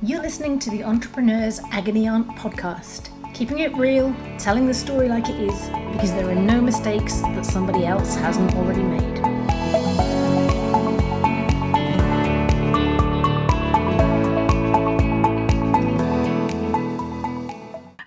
You're listening to the Entrepreneur's Agony Aunt podcast, keeping it real, telling the story like it is, because there are no mistakes that somebody else hasn't already made.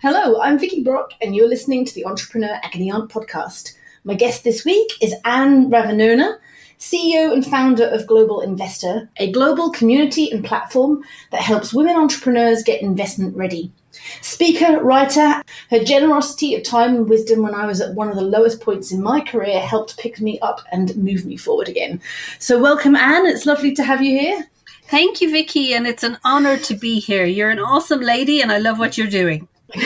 Hello, I'm Vicky Brock, and you're listening to the Entrepreneur Agony Aunt podcast. My guest this week is Anne Ravanona, CEO and founder of Global Invest Her, a global community and platform that helps women entrepreneurs get investment ready. Speaker, writer, her generosity of time and wisdom when I was at one of the lowest points in my career helped pick me up and move me forward again. So, welcome, Anne. It's lovely to have you here. Thank you, Vicky, and it's an honor to be here. You're an awesome lady, and I love what you're doing.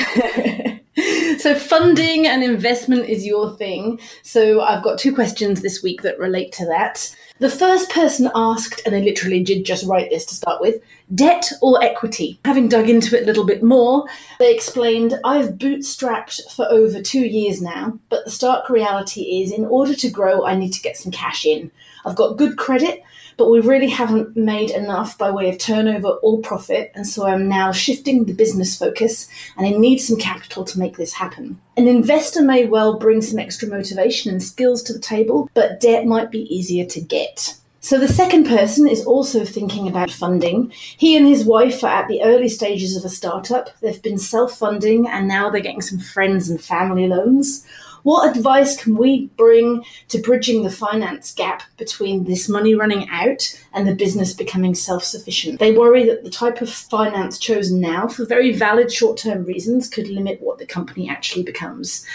so funding and investment is your thing. So I've got two questions this week that relate to that. The first person asked, and they literally did just write this to start with debt or equity. Having dug into it a little bit more, they explained I've bootstrapped for over two years now, but the stark reality is in order to grow, I need to get some cash in. I've got good credit, but we really haven't made enough by way of turnover or profit, and so I'm now shifting the business focus and I need some capital to make this happen. An investor may well bring some extra motivation and skills to the table, but debt might be easier to get. So the second person is also thinking about funding. He and his wife are at the early stages of a startup. They've been self funding and now they're getting some friends and family loans. What advice can we bring to bridging the finance gap between this money running out and the business becoming self sufficient? They worry that the type of finance chosen now, for very valid short term reasons, could limit what the company actually becomes.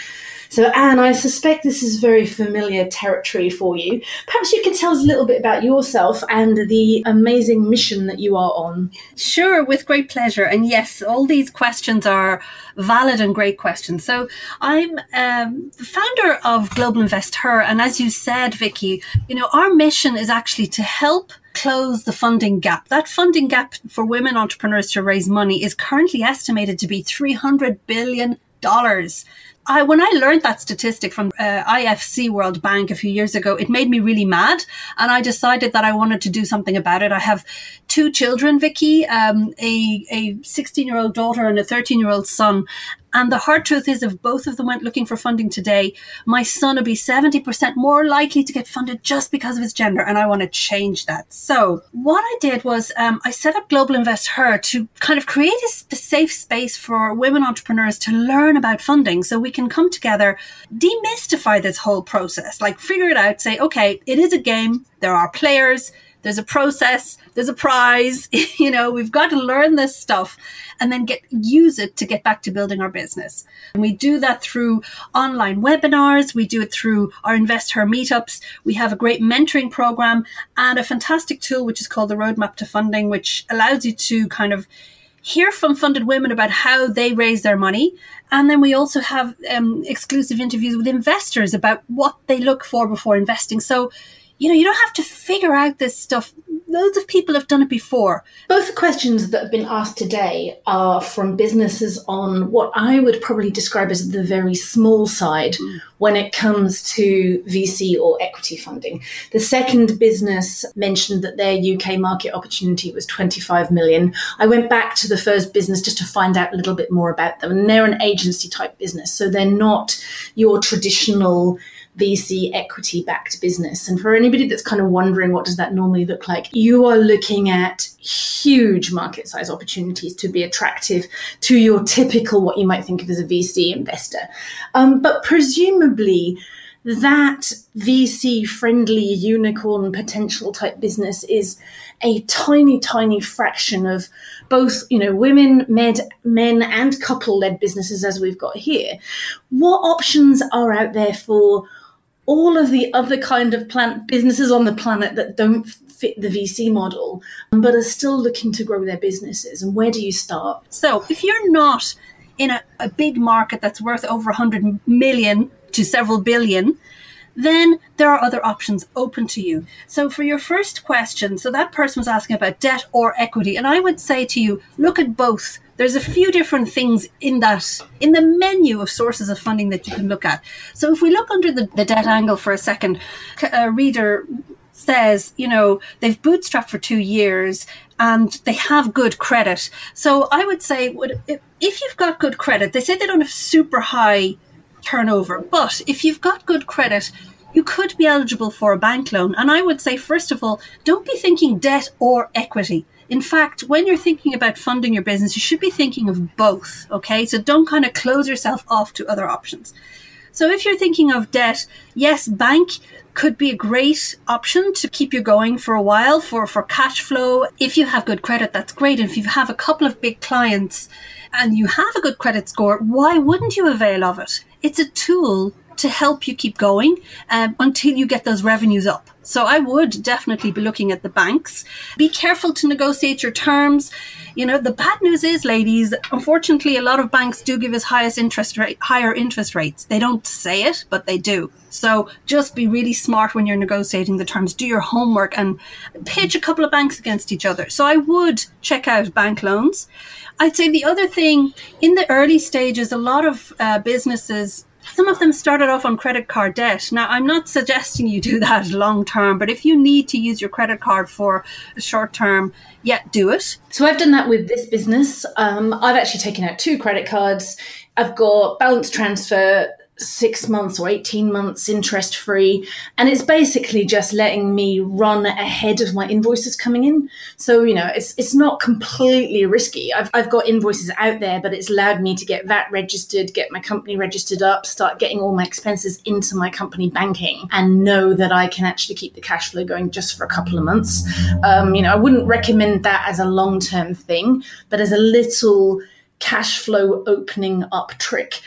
So, Anne, I suspect this is very familiar territory for you. Perhaps you could tell us a little bit about yourself and the amazing mission that you are on. Sure, with great pleasure. And yes, all these questions are valid and great questions. So, I'm um, the founder of Global Invest Her, and as you said, Vicky, you know, our mission is actually to help close the funding gap. That funding gap for women entrepreneurs to raise money is currently estimated to be $300 billion. I, when I learned that statistic from uh, IFC World Bank a few years ago, it made me really mad. And I decided that I wanted to do something about it. I have two children, Vicky, um, a, a 16 year old daughter and a 13 year old son. And the hard truth is, if both of them went looking for funding today, my son would be 70% more likely to get funded just because of his gender. And I want to change that. So what I did was um, I set up Global Invest Her to kind of create a, safe space for women entrepreneurs to learn about funding so we can come together, demystify this whole process, like figure it out, say, okay, it is a game. There are players there's a process, there's a prize, you know, we've got to learn this stuff and then get use it to get back to building our business. And we do that through online webinars, we do it through our Invest Her meetups. We have a great mentoring program and a fantastic tool which is called the Roadmap to Funding, which allows you to kind of hear from funded women about how they raise their money. And then we also have um, exclusive interviews with investors about what they look for before investing. So you know, you don't have to figure out this stuff. Loads of people have done it before. Both the questions that have been asked today are from businesses on what I would probably describe as the very small side mm. when it comes to VC or equity funding. The second business mentioned that their UK market opportunity was 25 million. I went back to the first business just to find out a little bit more about them. And they're an agency type business. So they're not your traditional VC equity backed business. And for anybody that's kind of wondering what does that normally look like, you are looking at huge market size opportunities to be attractive to your typical what you might think of as a VC investor. Um, but presumably that VC friendly unicorn potential type business is a tiny, tiny fraction of both, you know, women, med, men and couple led businesses as we've got here. What options are out there for all of the other kind of plant businesses on the planet that don't fit the VC model, um, but are still looking to grow their businesses. And where do you start? So if you're not in a, a big market that's worth over 100 million to several billion, then there are other options open to you. So for your first question, so that person was asking about debt or equity. And I would say to you, look at both. There's a few different things in that, in the menu of sources of funding that you can look at. So if we look under the, the debt angle for a second, a uh, reader says, you know, they've bootstrapped for two years and they have good credit. So I would say, if you've got good credit, they say they don't have super high turnover, but if you've got good credit, you could be eligible for a bank loan. And I would say, first of all, don't be thinking debt or equity. In fact, when you're thinking about funding your business, you should be thinking of both. Okay. So don't kind of close yourself off to other options. So if you're thinking of debt, yes, bank could be a great option to keep you going for a while for, for cash flow. If you have good credit, that's great. And if you have a couple of big clients and you have a good credit score, why wouldn't you avail of it? It's a tool to help you keep going um, until you get those revenues up. So I would definitely be looking at the banks. Be careful to negotiate your terms. You know, the bad news is, ladies, unfortunately, a lot of banks do give us highest interest rate, higher interest rates. They don't say it, but they do. So just be really smart when you're negotiating the terms. Do your homework and pitch a couple of banks against each other. So I would check out bank loans. I'd say the other thing in the early stages, a lot of uh, businesses some of them started off on credit card debt. Now, I'm not suggesting you do that long term, but if you need to use your credit card for a short term, yeah, do it. So I've done that with this business. Um, I've actually taken out two credit cards. I've got balance transfer six months or 18 months interest free. And it's basically just letting me run ahead of my invoices coming in. So, you know, it's, it's not completely risky. I've, I've got invoices out there, but it's allowed me to get VAT registered, get my company registered up, start getting all my expenses into my company banking and know that I can actually keep the cash flow going just for a couple of months. Um, you know, I wouldn't recommend that as a long term thing, but as a little cash flow opening up trick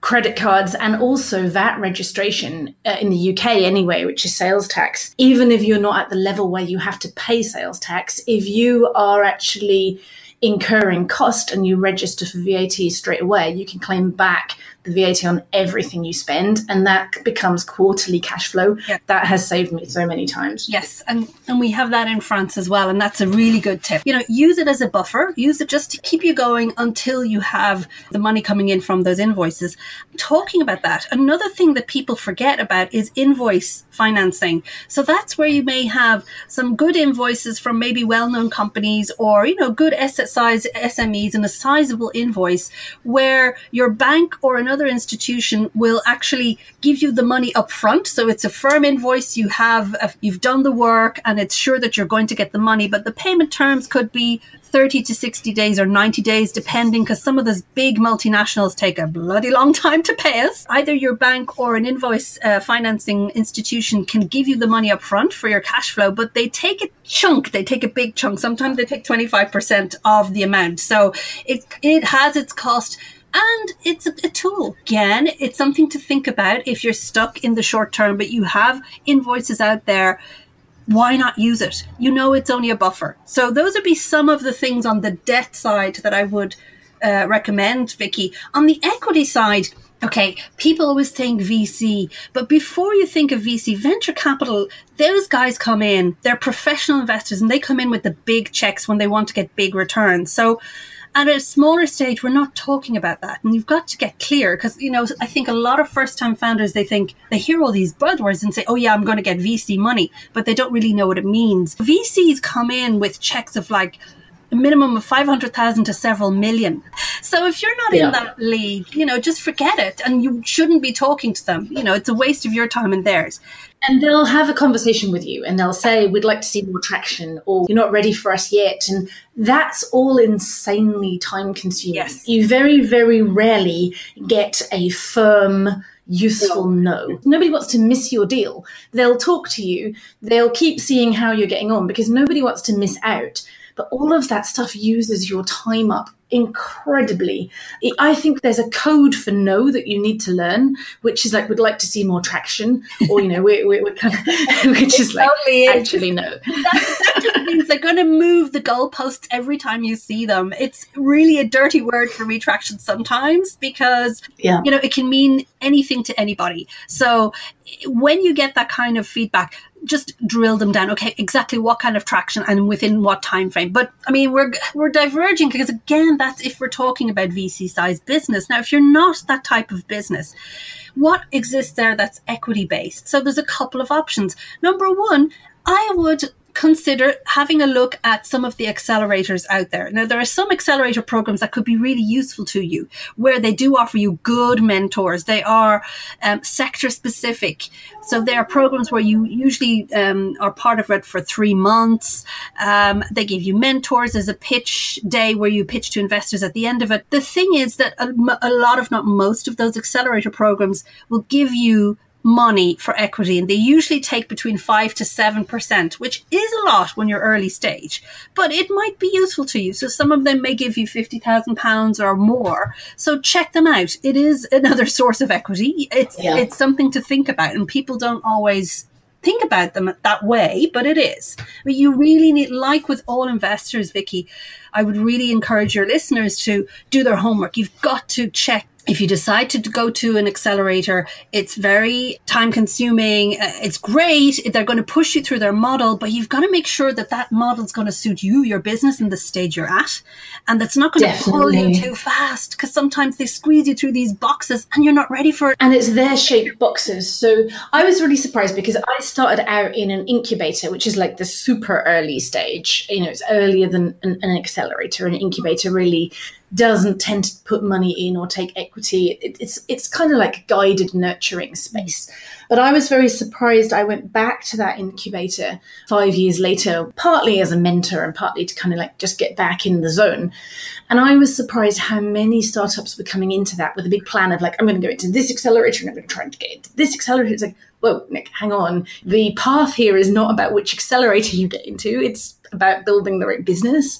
credit cards and also VAT registration uh, in the UK anyway, which is sales tax. Even if you're not at the level where you have to pay sales tax, if you are actually incurring cost and you register for VAT straight away, you can claim back the VAT on everything you spend, and that becomes quarterly cash flow. Yeah. That has saved me so many times. Yes, and and we have that in France as well, and that's a really good tip. You know, use it as a buffer. Use it just to keep you going until you have the money coming in from those invoices. Talking about that, another thing that people forget about is invoice financing. So that's where you may have some good invoices from maybe well-known companies or you know good asset size SMEs and a sizable invoice where your bank or an another institution will actually give you the money up front. So it's a firm invoice. You have, a, you've done the work and it's sure that you're going to get the money, but the payment terms could be 30 to 60 days or 90 days, depending, because some of those big multinationals take a bloody long time to pay us. Either your bank or an invoice uh, financing institution can give you the money up front for your cash flow, but they take a chunk, they take a big chunk. Sometimes they take 25% of the amount. So it, it has its cost and it's a, a, tool. Again, it's something to think about if you're stuck in the short term, but you have invoices out there. Why not use it? You know, it's only a buffer. So those would be some of the things on the debt side that I would uh, recommend, Vicky. On the equity side, Okay, people always think VC, but before you think of VC, venture capital, those guys come in, they're professional investors and they come in with the big checks when they want to get big returns. So at a smaller stage, we're not talking about that. And you've got to get clear because, you know, I think a lot of first time founders, they think they hear all these buzzwords and say, oh, yeah, I'm going to get VC money, but they don't really know what it means. VCs come in with checks of like, a minimum of 500,000 to several million. So if you're not yeah. in that league, you know, just forget it and you shouldn't be talking to them. You know, it's a waste of your time and theirs. And they'll have a conversation with you and they'll say, We'd like to see more traction or you're not ready for us yet. And that's all insanely time consuming. Yes. You very, very rarely get a firm, useful no. Nobody wants to miss your deal. They'll talk to you, they'll keep seeing how you're getting on because nobody wants to miss out. But all of that stuff uses your time up incredibly. I think there's a code for no that you need to learn, which is like, we'd like to see more traction, or, you know, we're, we're, we're kind of, which is like, totally actually no. that, that just means they're going to move the goalposts every time you see them. It's really a dirty word for retraction sometimes because, yeah. you know, it can mean anything to anybody. So when you get that kind of feedback, just drill them down. Okay, exactly what kind of traction and within what time frame. But I mean, we're we're diverging because again, that's if we're talking about VC size business. Now, if you're not that type of business, what exists there that's equity based? So there's a couple of options. Number one, I would consider having a look at some of the accelerators out there. Now, there are some accelerator programs that could be really useful to you where they do offer you good mentors. They are um, sector specific. So they are programs where you usually um, are part of it for three months. Um, they give you mentors. There's a pitch day where you pitch to investors at the end of it. The thing is that a, a lot, of not most of those accelerator programs will give you money for equity and they usually take between 5 to 7% which is a lot when you're early stage but it might be useful to you. So some of them may give you 50,000 pounds or more. So check them out. It is another source of equity. It's yeah. it's something to think about and people don't always think about them that way but it is. But you really need like with all investors Vicky I would really encourage your listeners to do their homework you've got to check if you decide to go to an accelerator, it's very time consuming. Uh, it's great. They're going to push you through their model, but you've got to make sure that that model is going to suit you, your business and the stage you're at. And that's not going Definitely. to pull you too fast because sometimes they squeeze you through these boxes and you're not ready for it. And it's their shaped boxes. So I was really surprised because I started out in an incubator, which is like the super early stage. You know, it's earlier than an, an accelerator. An incubator really doesn't tend to put money in or take equity. It, it's it's kind of like a guided nurturing space. But I was very surprised. I went back to that incubator five years later, partly as a mentor and partly to kind of like just get back in the zone. And I was surprised how many startups were coming into that with a big plan of like, I'm going to go into this accelerator and I'm going to try and get into this accelerator. It's like, whoa, Nick, hang on. The path here is not about which accelerator you get into. It's about building the right business.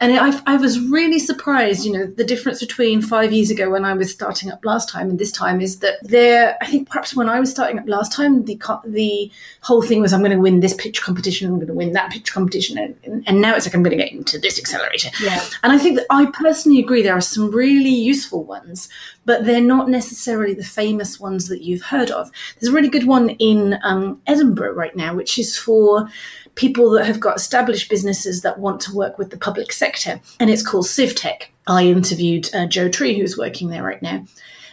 And I, I was really surprised, you know, the difference between five years ago when I was starting up last time and this time is that there, I think perhaps when I was starting up last time, the the whole thing was I'm going to win this pitch competition, I'm going to win that pitch competition. And, and now it's like I'm going to get into this accelerator. Yeah. And I think that I personally agree there are some really useful ones, but they're not necessarily the famous ones that you've heard of. There's a really good one in um, Edinburgh right now, which is for people that have got established businesses that want to work with the public sector. And it's called CivTech. I interviewed uh, Joe Tree, who's working there right now.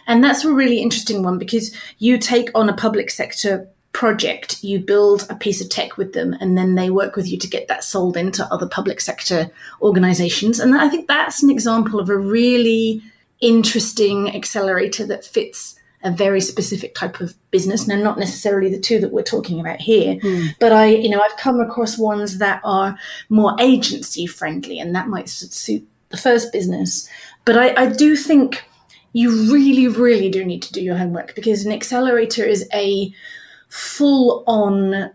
And that's a really interesting one because you take on a public sector project, you build a piece of tech with them, and then they work with you to get that sold into other public sector organizations. And I think that's an example of a really interesting accelerator that fits a very specific type of business. Now, not necessarily the two that we're talking about here, mm. but I, you know, I've come across ones that are more agency friendly, and that might suit the first business. But I, I do think you really, really do need to do your homework because an accelerator is a full on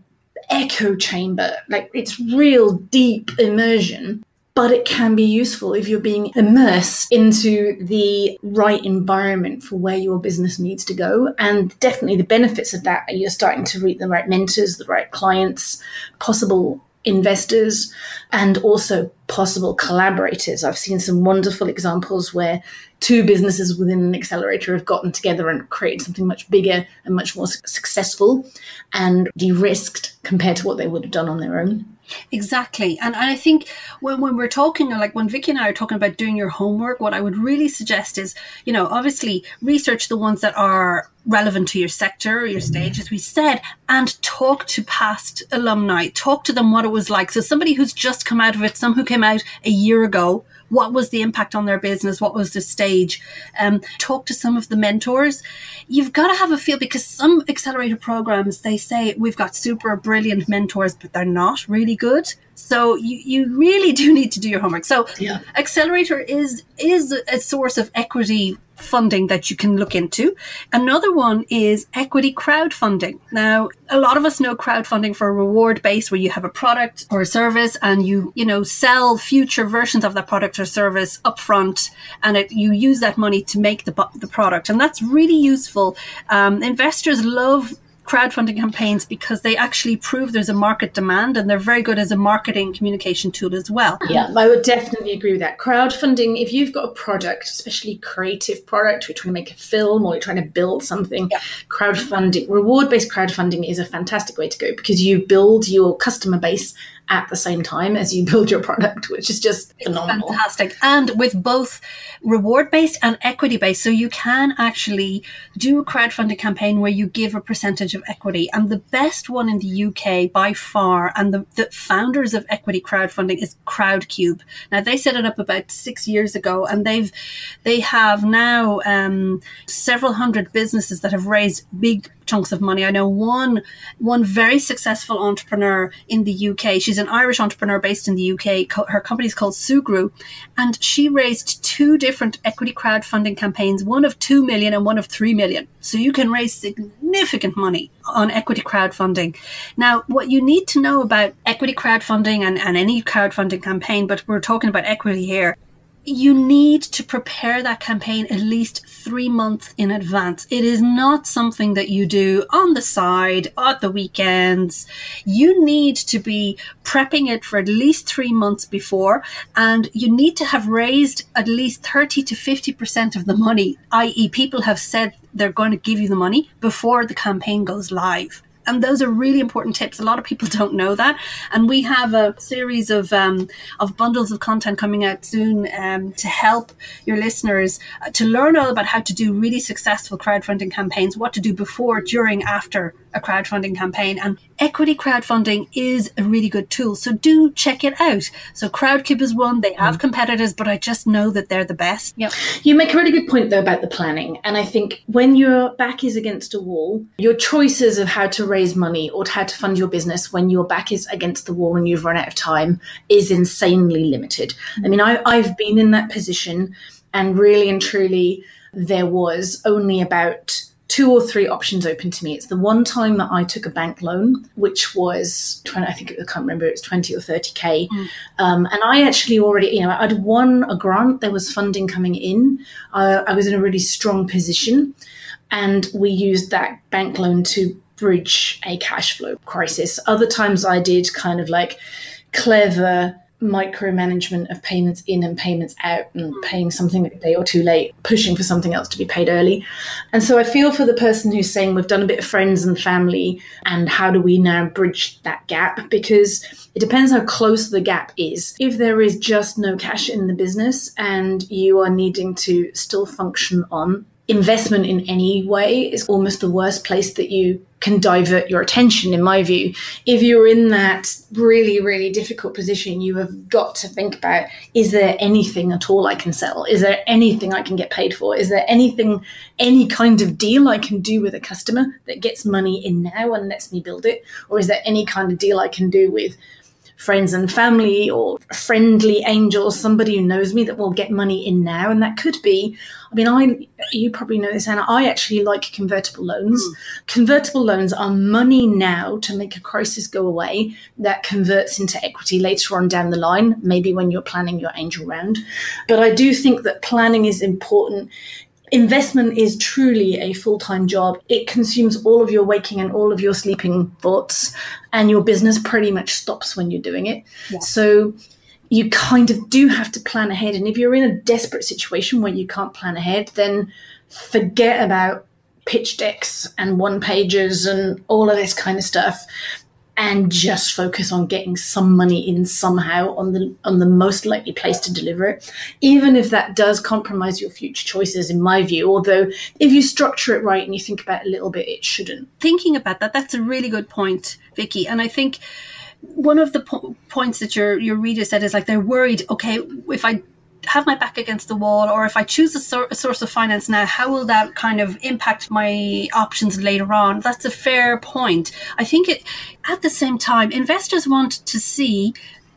echo chamber. Like it's real deep immersion but it can be useful if you're being immersed into the right environment for where your business needs to go. And definitely the benefits of that are you're starting to reach the right mentors, the right clients, possible investors, and also possible collaborators. I've seen some wonderful examples where two businesses within an accelerator have gotten together and created something much bigger and much more successful and de risked compared to what they would have done on their own. Exactly. And I think when, when we're talking, like when Vicky and I are talking about doing your homework, what I would really suggest is, you know, obviously research the ones that are relevant to your sector or your stage, as we said, and talk to past alumni, talk to them what it was like. So somebody who's just come out of it, some who came out a year ago, what was the impact on their business? What was the stage? Um, talk to some of the mentors. You've got to have a feel because some accelerator programs, they say we've got super brilliant mentors, but they're not really good. So you, you really do need to do your homework. So yeah. accelerator is is a source of equity funding that you can look into. Another one is equity crowdfunding. Now, a lot of us know crowdfunding for a reward base where you have a product or a service and you, you know, sell future versions of that product or service upfront and it, you use that money to make the, the product. And that's really useful. Um, investors love crowdfunding campaigns because they actually prove there's a market demand and they're very good as a marketing communication tool as well. Yeah, I would definitely agree with that. Crowdfunding, if you've got a product, especially creative product, you're trying to make a film or you're trying to build something, yeah. crowdfunding, reward based crowdfunding is a fantastic way to go because you build your customer base at the same time as you build your product, which is just phenomenal. Fantastic. And with both reward based and equity based. So you can actually do a crowdfunding campaign where you give a percentage of equity. And the best one in the UK by far, and the, the founders of equity crowdfunding is Crowdcube. Now they set it up about six years ago and they've, they have now um, several hundred businesses that have raised big chunks of money. I know one one very successful entrepreneur in the UK. She's an Irish entrepreneur based in the UK. Her company is called Sugru, and she raised two different equity crowdfunding campaigns, one of 2 million and one of 3 million. So you can raise significant money on equity crowdfunding. Now, what you need to know about equity crowdfunding and, and any crowdfunding campaign, but we're talking about equity here, you need to prepare that campaign at least three months in advance. It is not something that you do on the side at the weekends. You need to be prepping it for at least three months before, and you need to have raised at least 30 to 50% of the money, i.e., people have said they're going to give you the money before the campaign goes live and those are really important tips. A lot of people don't know that, and we have a series of um, of bundles of content coming out soon um, to help your listeners uh, to learn all about how to do really successful crowdfunding campaigns, what to do before, during, after a crowdfunding campaign. And equity crowdfunding is a really good tool, so do check it out. So Crowdcube is one; they have mm. competitors, but I just know that they're the best. Yeah, you make a really good point though about the planning, and I think when your back is against a wall, your choices of how to raise money or how to fund your business when your back is against the wall and you've run out of time is insanely limited. I mean, I, I've been in that position, and really and truly, there was only about two or three options open to me. It's the one time that I took a bank loan, which was 20, I think I can't remember, it was 20 or 30K. Mm. Um, and I actually already, you know, I'd won a grant, there was funding coming in. Uh, I was in a really strong position. And we used that bank loan to bridge a cash flow crisis. Other times I did kind of like clever micromanagement of payments in and payments out and hmm. paying something a day or two late, pushing for something else to be paid early. And so I feel for the person who's saying we've done a bit of friends and family and how do we now bridge that gap? Because it depends how close the gap is. If there is just no cash in the business and you are needing to still function on investment in any way is almost the worst place that you can divert your attention, in my view. If you're in that really, really difficult position, you have got to think about is there anything at all I can sell? Is there anything I can get paid for? Is there anything, any kind of deal I can do with a customer that gets money in now and lets me build it? Or is there any kind of deal I can do with friends and family or friendly angel, somebody who knows me that will get money in now. And that could be, I mean, I, you probably know this, Anna, I actually like convertible loans. Mm. Convertible loans are money now to make a crisis go away that converts into equity later on down the line, maybe when you're planning your angel round. But I do think that planning is important investment is truly a full time job. It consumes all of your waking and all of your sleeping thoughts, and your business pretty much stops when you're doing it. Yeah. So you kind of do have to plan ahead. And if you're in a desperate situation where you can't plan ahead, then forget about pitch decks and one pages and all of this kind of stuff and just focus on getting some money in somehow on the on the most likely place to deliver it. Even if that does compromise your future choices in my view although if you structure it right and you think about it a little bit it shouldn't. Thinking about that that's a really good point vicky. And i think one of the po- points that your your reader said is like they're worried okay if i have my back against the wall or if I choose a, sor- a, source of finance now, how will that kind of impact my options later on? That's a fair point. I think it, at the same time, investors want to see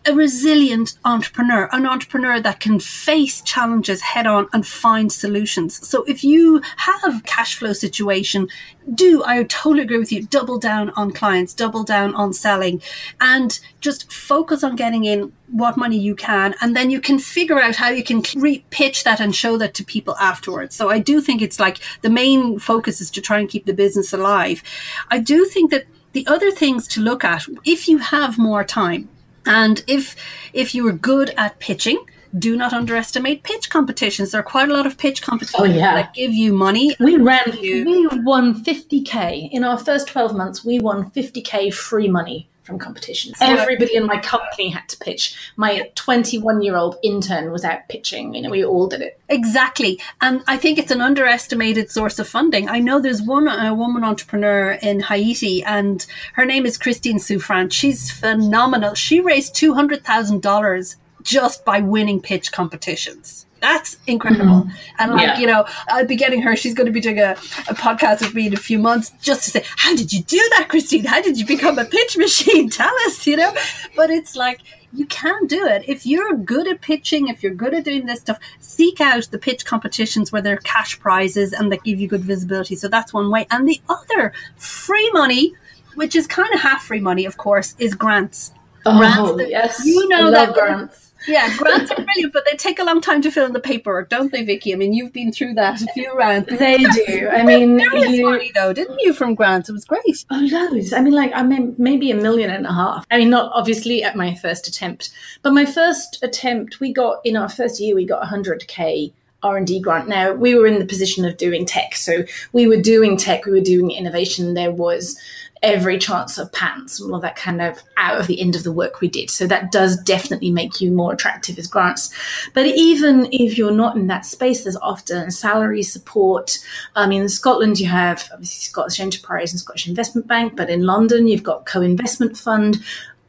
a resilient entrepreneur, an entrepreneur that can face challenges head on and find solutions. So if you have cash flow situation, do I totally agree with you. Double down on clients, double down on selling, and just focus on getting in what money you can, and then you can figure out how you can re- pitch that and show that to people afterwards. So I do think it's like the main focus is to try and keep the business alive. I do think that the other things to look at, if you have more time, and if if you are good at pitching, do not underestimate pitch competitions. There are quite a lot of pitch competitions oh, yeah. that give you money. We ran, you. we won 50k in our first 12 months. We won 50k free money from competitions. Everybody in my company had to pitch. My 21 year old intern was out pitching. You know, we all did it. Exactly. And I think it's an underestimated source of funding. I know there's one a woman entrepreneur in Haiti and her name is Christine Souffrant. She's phenomenal. She raised $200,000 just by winning pitch competitions. That's incredible. Mm-hmm. And like, yeah. you know, I'll be getting her, she's going to be doing a, a podcast with me in a few months just to say, how did you do that, Christine? How did you become a pitch machine? Tell us, you know? But it's like, you can do it. If you're good at pitching, if you're good at doing this stuff, seek out the pitch competitions where there are cash prizes and that give you good visibility. So that's one way. And the other free money, which is kind of half free money, of course, is grants. Oh, grants yes. You know that grants yeah, grants are brilliant, but they take a long time to fill in the paperwork, don't they, Vicky? I mean, you've been through that a few rounds. They do. I mean, you money though, didn't you, from grants? It was great. Oh, loads. I mean, like, I mean, maybe a million and a half. I mean, not obviously at my first attempt, but my first attempt, we got in our first year, we got 100k R&D grant. Now, we were in the position of doing tech. So we were doing tech, we were doing innovation. There was every chance of patents and all that kind of out of the end of the work we did. So that does definitely make you more attractive as grants. But even if you're not in that space, there's often salary support. I mean, in Scotland, you have obviously Scottish Enterprise and Scottish Investment Bank, but in London, you've got co-investment fund,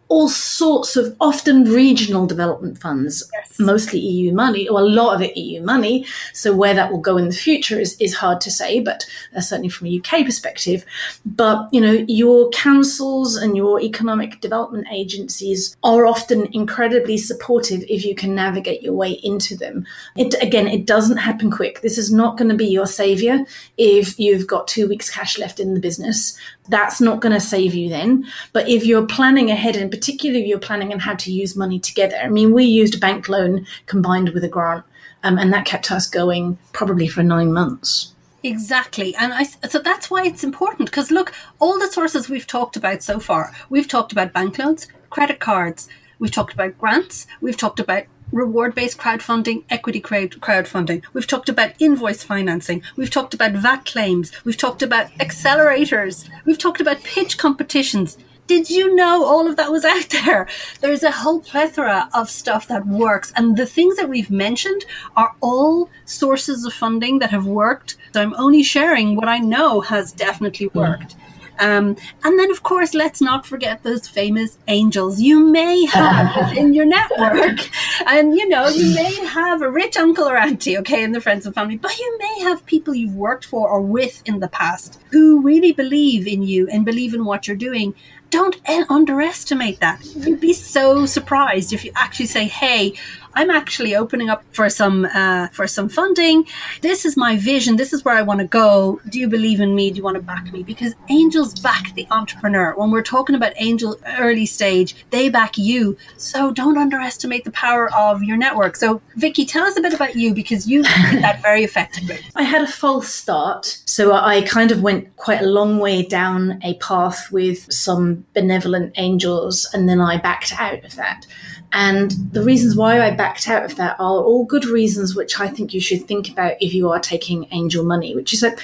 all sorts of often regional development funds, yes. mostly EU money, or a lot of it EU money. So where that will go in the future is, is hard to say, but uh, certainly from a UK perspective. But you know, your councils and your economic development agencies are often incredibly supportive if you can navigate your way into them. It again, it doesn't happen quick. This is not going to be your savior if you've got two weeks cash left in the business. That's not going to save you then. But if you're planning ahead and particularly if you're planning on how to use money together. I mean, we used a bank loan combined with a grant, um, and that kept us going probably for nine months. Exactly. And I, so that's why it's important because look, all the sources we've talked about so far, we've talked about bank loans, credit cards, we've talked about grants, we've talked about reward based crowdfunding, equity crowdfunding. We've talked about invoice financing. We've talked about VAT claims. We've talked about accelerators. We've talked about pitch competitions. Did you know all of that was out there? There's a whole plethora of stuff that works. And the things that we've mentioned are all sources of funding that have worked. So I'm only sharing what I know has definitely worked. Um, and then, of course, let's not forget those famous angels you may have in your network. And, you know, you may have a rich uncle or auntie, okay, in the friends and family, but you may have people you've worked for or with in the past who really believe in you and believe in what you're doing don't underestimate that. You'd be so surprised if you actually say, "Hey, I'm actually opening up for some uh, for some funding. This is my vision. This is where I want to go. Do you believe in me? Do you want to back me?" Because angels back the entrepreneur. When we're talking about angel early stage, they back you. So don't underestimate the power of your network. So, Vicky, tell us a bit about you because you did that very effectively. I had a false start, so I kind of went quite a long way down a path with some benevolent angels, and then I backed out of that. And the reasons why I backed out of that are all good reasons, which I think you should think about if you are taking angel money, which is like,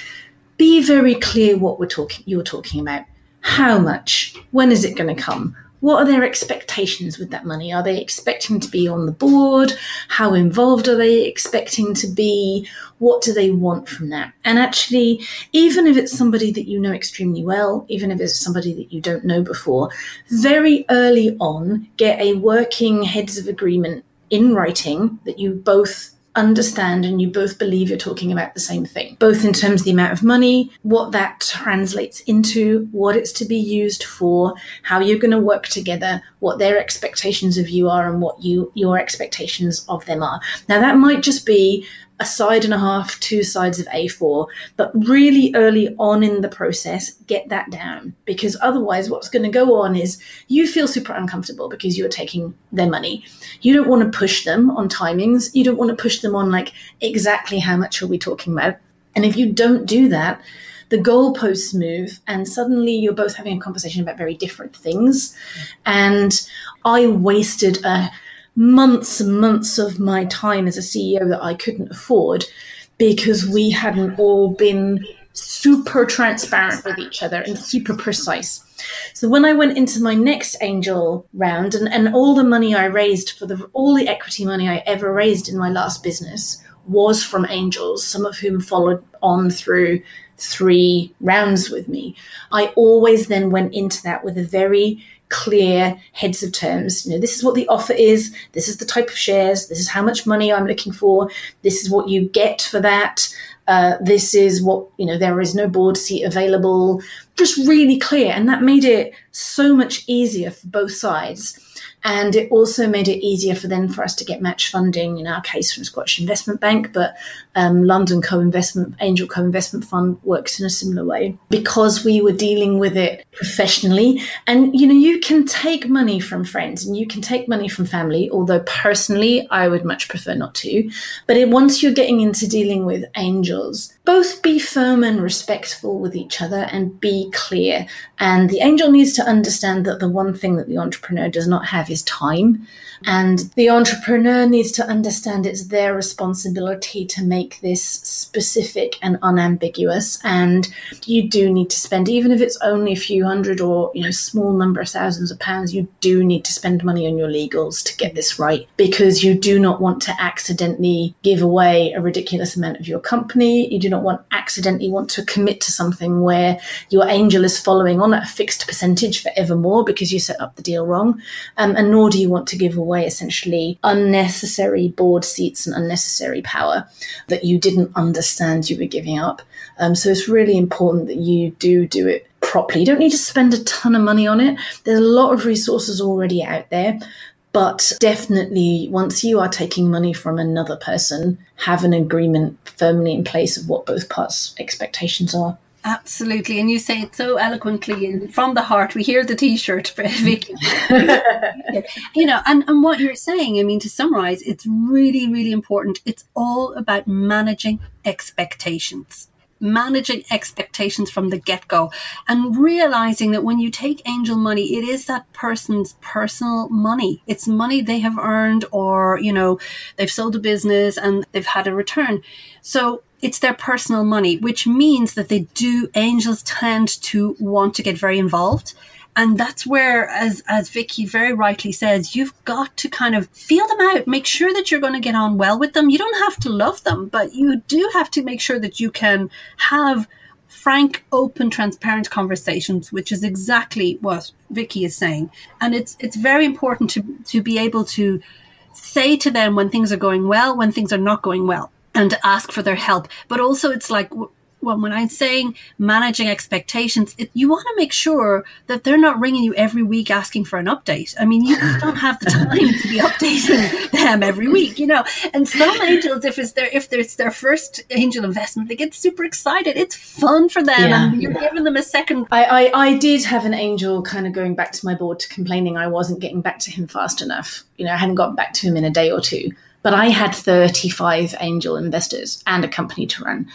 be very clear what we're talking, you're talking about. How much? When is it going to come? What are their expectations with that money? Are they expecting to be on the board? How involved are they expecting to be? What do they want from that? And actually, even if it's somebody that you know extremely well, even if it's somebody that you don't know before, very early on, get a working heads of agreement in writing that you both understand and you both believe you're talking about the same thing, both in terms of the amount of money, what that translates into, what it's to be used for, how you're going to work together, what their expectations of you are and what you your expectations of them are. Now that might just be a side and a half, two sides of A4, but really early on in the process, get that down because otherwise, what's going to go on is you feel super uncomfortable because you're taking their money. You don't want to push them on timings, you don't want to push them on like exactly how much are we talking about. And if you don't do that, the goalposts move, and suddenly you're both having a conversation about very different things. And I wasted a months and months of my time as a CEO that I couldn't afford because we hadn't all been super transparent with each other and super precise. So when I went into my next angel round and, and all the money I raised for the all the equity money I ever raised in my last business was from angels, some of whom followed on through three rounds with me. I always then went into that with a very clear heads of terms. You know, this is what the offer is, this is the type of shares, this is how much money I'm looking for, this is what you get for that. Uh, this is what you know there is no board seat available. Just really clear. And that made it so much easier for both sides. And it also made it easier for then for us to get match funding in our case from Scottish Investment Bank, but um, London Co-Investment Angel Co-Investment Fund works in a similar way. Because we were dealing with it professionally. And you know, you can take money from friends and you can take money from family, although personally I would much prefer not to. But it, once you're getting into dealing with angels, both be firm and respectful with each other and be clear. And the angel needs to understand that the one thing that the entrepreneur does not have is time. And the entrepreneur needs to understand it's their responsibility to make this specific and unambiguous. And you do need to spend, even if it's only a few hundred or, you know, small number of thousands of pounds, you do need to spend money on your legals to get this right because you do not want to accidentally give away a ridiculous amount of your company. You do not want accidentally want to commit to something where your angel is following on at a fixed percentage forevermore because you set up the deal wrong. Um, and nor do you want to give away away essentially unnecessary board seats and unnecessary power that you didn't understand you were giving up. Um, so it's really important that you do do it properly. You don't need to spend a ton of money on it. There's a lot of resources already out there. But definitely, once you are taking money from another person, have an agreement firmly in place of what both parts' expectations are. Absolutely. And you say it so eloquently and from the heart. We hear the t shirt, Vicky. you know, and, and what you're saying, I mean, to summarize, it's really, really important. It's all about managing expectations. Managing expectations from the get go and realizing that when you take angel money, it is that person's personal money. It's money they have earned or, you know, they've sold a business and they've had a return. So it's their personal money, which means that they do, angels tend to want to get very involved. And that's where, as, as Vicky very rightly says, you've got to kind of feel them out, make sure that you're going to get on well with them. You don't have to love them, but you do have to make sure that you can have frank, open, transparent conversations, which is exactly what Vicky is saying. And it's, it's very important to, to be able to say to them when things are going well, when things are not going well and to ask for their help. But also, it's like, well, when I'm saying managing expectations, it, you want to make sure that they're not ringing you every week asking for an update. I mean, you don't have the time to be updating them every week, you know. And some angels, if it's their if it's their first angel investment, they get super excited. It's fun for them, yeah. and you're giving them a second. I, I I did have an angel kind of going back to my board to complaining I wasn't getting back to him fast enough. You know, I hadn't gotten back to him in a day or two but I had 35 angel investors and a company to run.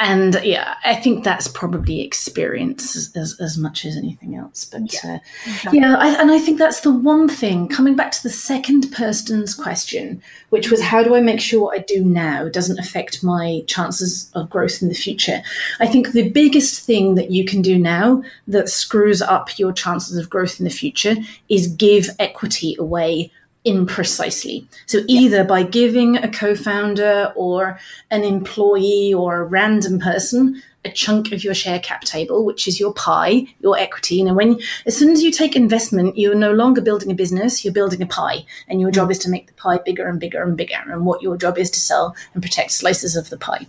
And yeah, I think that's probably experience as, as, as much as anything else. But yeah, uh, exactly. yeah I, and I think that's the one thing coming back to the second person's question, which was how do I make sure what I do now doesn't affect my chances of growth in the future? I think the biggest thing that you can do now that screws up your chances of growth in the future is give equity away imprecisely. So either by giving a co-founder or an employee or a random person a chunk of your share cap table, which is your pie, your equity. And when as soon as you take investment, you're no longer building a business, you're building a pie. And your mm. job is to make the pie bigger and bigger and bigger. And what your job is to sell and protect slices of the pie.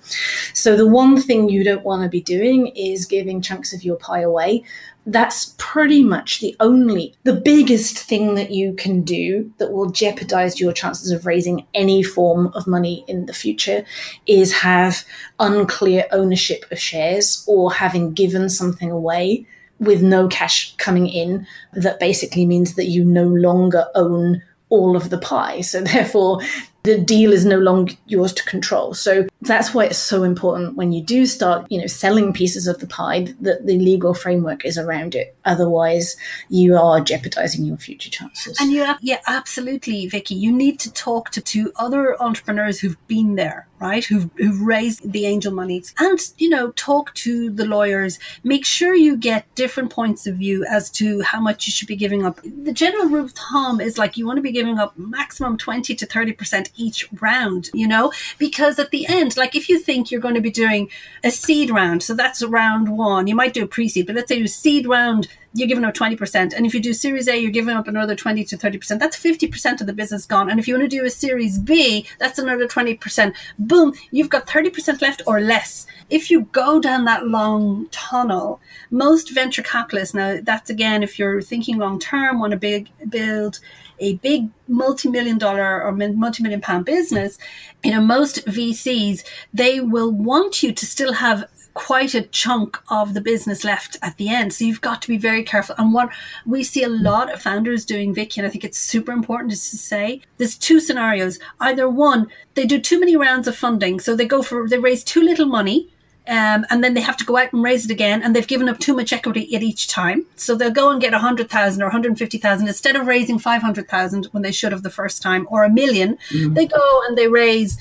So the one thing you don't want to be doing is giving chunks of your pie away that's pretty much the only, the biggest thing that you can do that will jeopardize your chances of raising any form of money in the future is have unclear ownership of shares or having given something away with no cash coming in. That basically means that you no longer own all of the pie. So therefore, the deal is no longer yours to control. So that's why it's so important when you do start, you know, selling pieces of the pie that the legal framework is around it. Otherwise, you are jeopardizing your future chances. And you, yeah, absolutely, Vicky. You need to talk to, to other entrepreneurs who've been there, right? Who've, who've raised the angel monies and, you know, talk to the lawyers. Make sure you get different points of view as to how much you should be giving up. The general rule of thumb is like you want to be giving up maximum 20 to 30% each round, you know, because at the end, like if you think you're going to be doing a seed round, so that's round one, you might do a pre seed, but let's say you seed round you're giving up 20%. And if you do Series A, you're giving up another 20 to 30%. That's 50% of the business gone. And if you want to do a Series B, that's another 20%. Boom, you've got 30% left or less. If you go down that long tunnel, most venture capitalists, now that's again, if you're thinking long term, want to big, build a big multi-million dollar or multi-million pound business, you know, most VCs, they will want you to still have quite a chunk of the business left at the end. So you've got to be very careful. And what we see a lot of founders doing, Vicky, and I think it's super important to say, there's two scenarios. Either one, they do too many rounds of funding. So they go for, they raise too little money. Um, and then they have to go out and raise it again, and they've given up too much equity at each time. So they'll go and get a hundred thousand or 150,000 instead of raising 500,000 when they should have the first time or a 1000000 mm-hmm. They go and they raise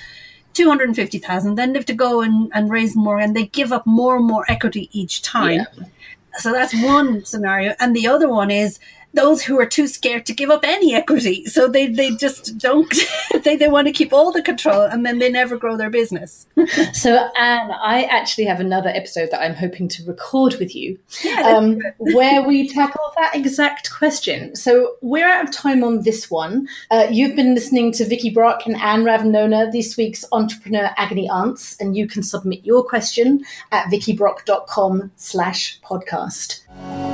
250,000, then they have to go and, and raise more and they give up more and more equity each time. Yeah. So that's one scenario. And the other one is those who are too scared to give up any equity. So they, they just don't, they, they want to keep all the control and then they never grow their business. so, Anne, I actually have another episode that I'm hoping to record with you yeah, um, where we tackle that exact question. So we're out of time on this one. Uh, you've been listening to Vicky Brock and Anne Ravanona, this week's Entrepreneur Agony Aunts, and you can submit your question at vickybrock.com slash podcast.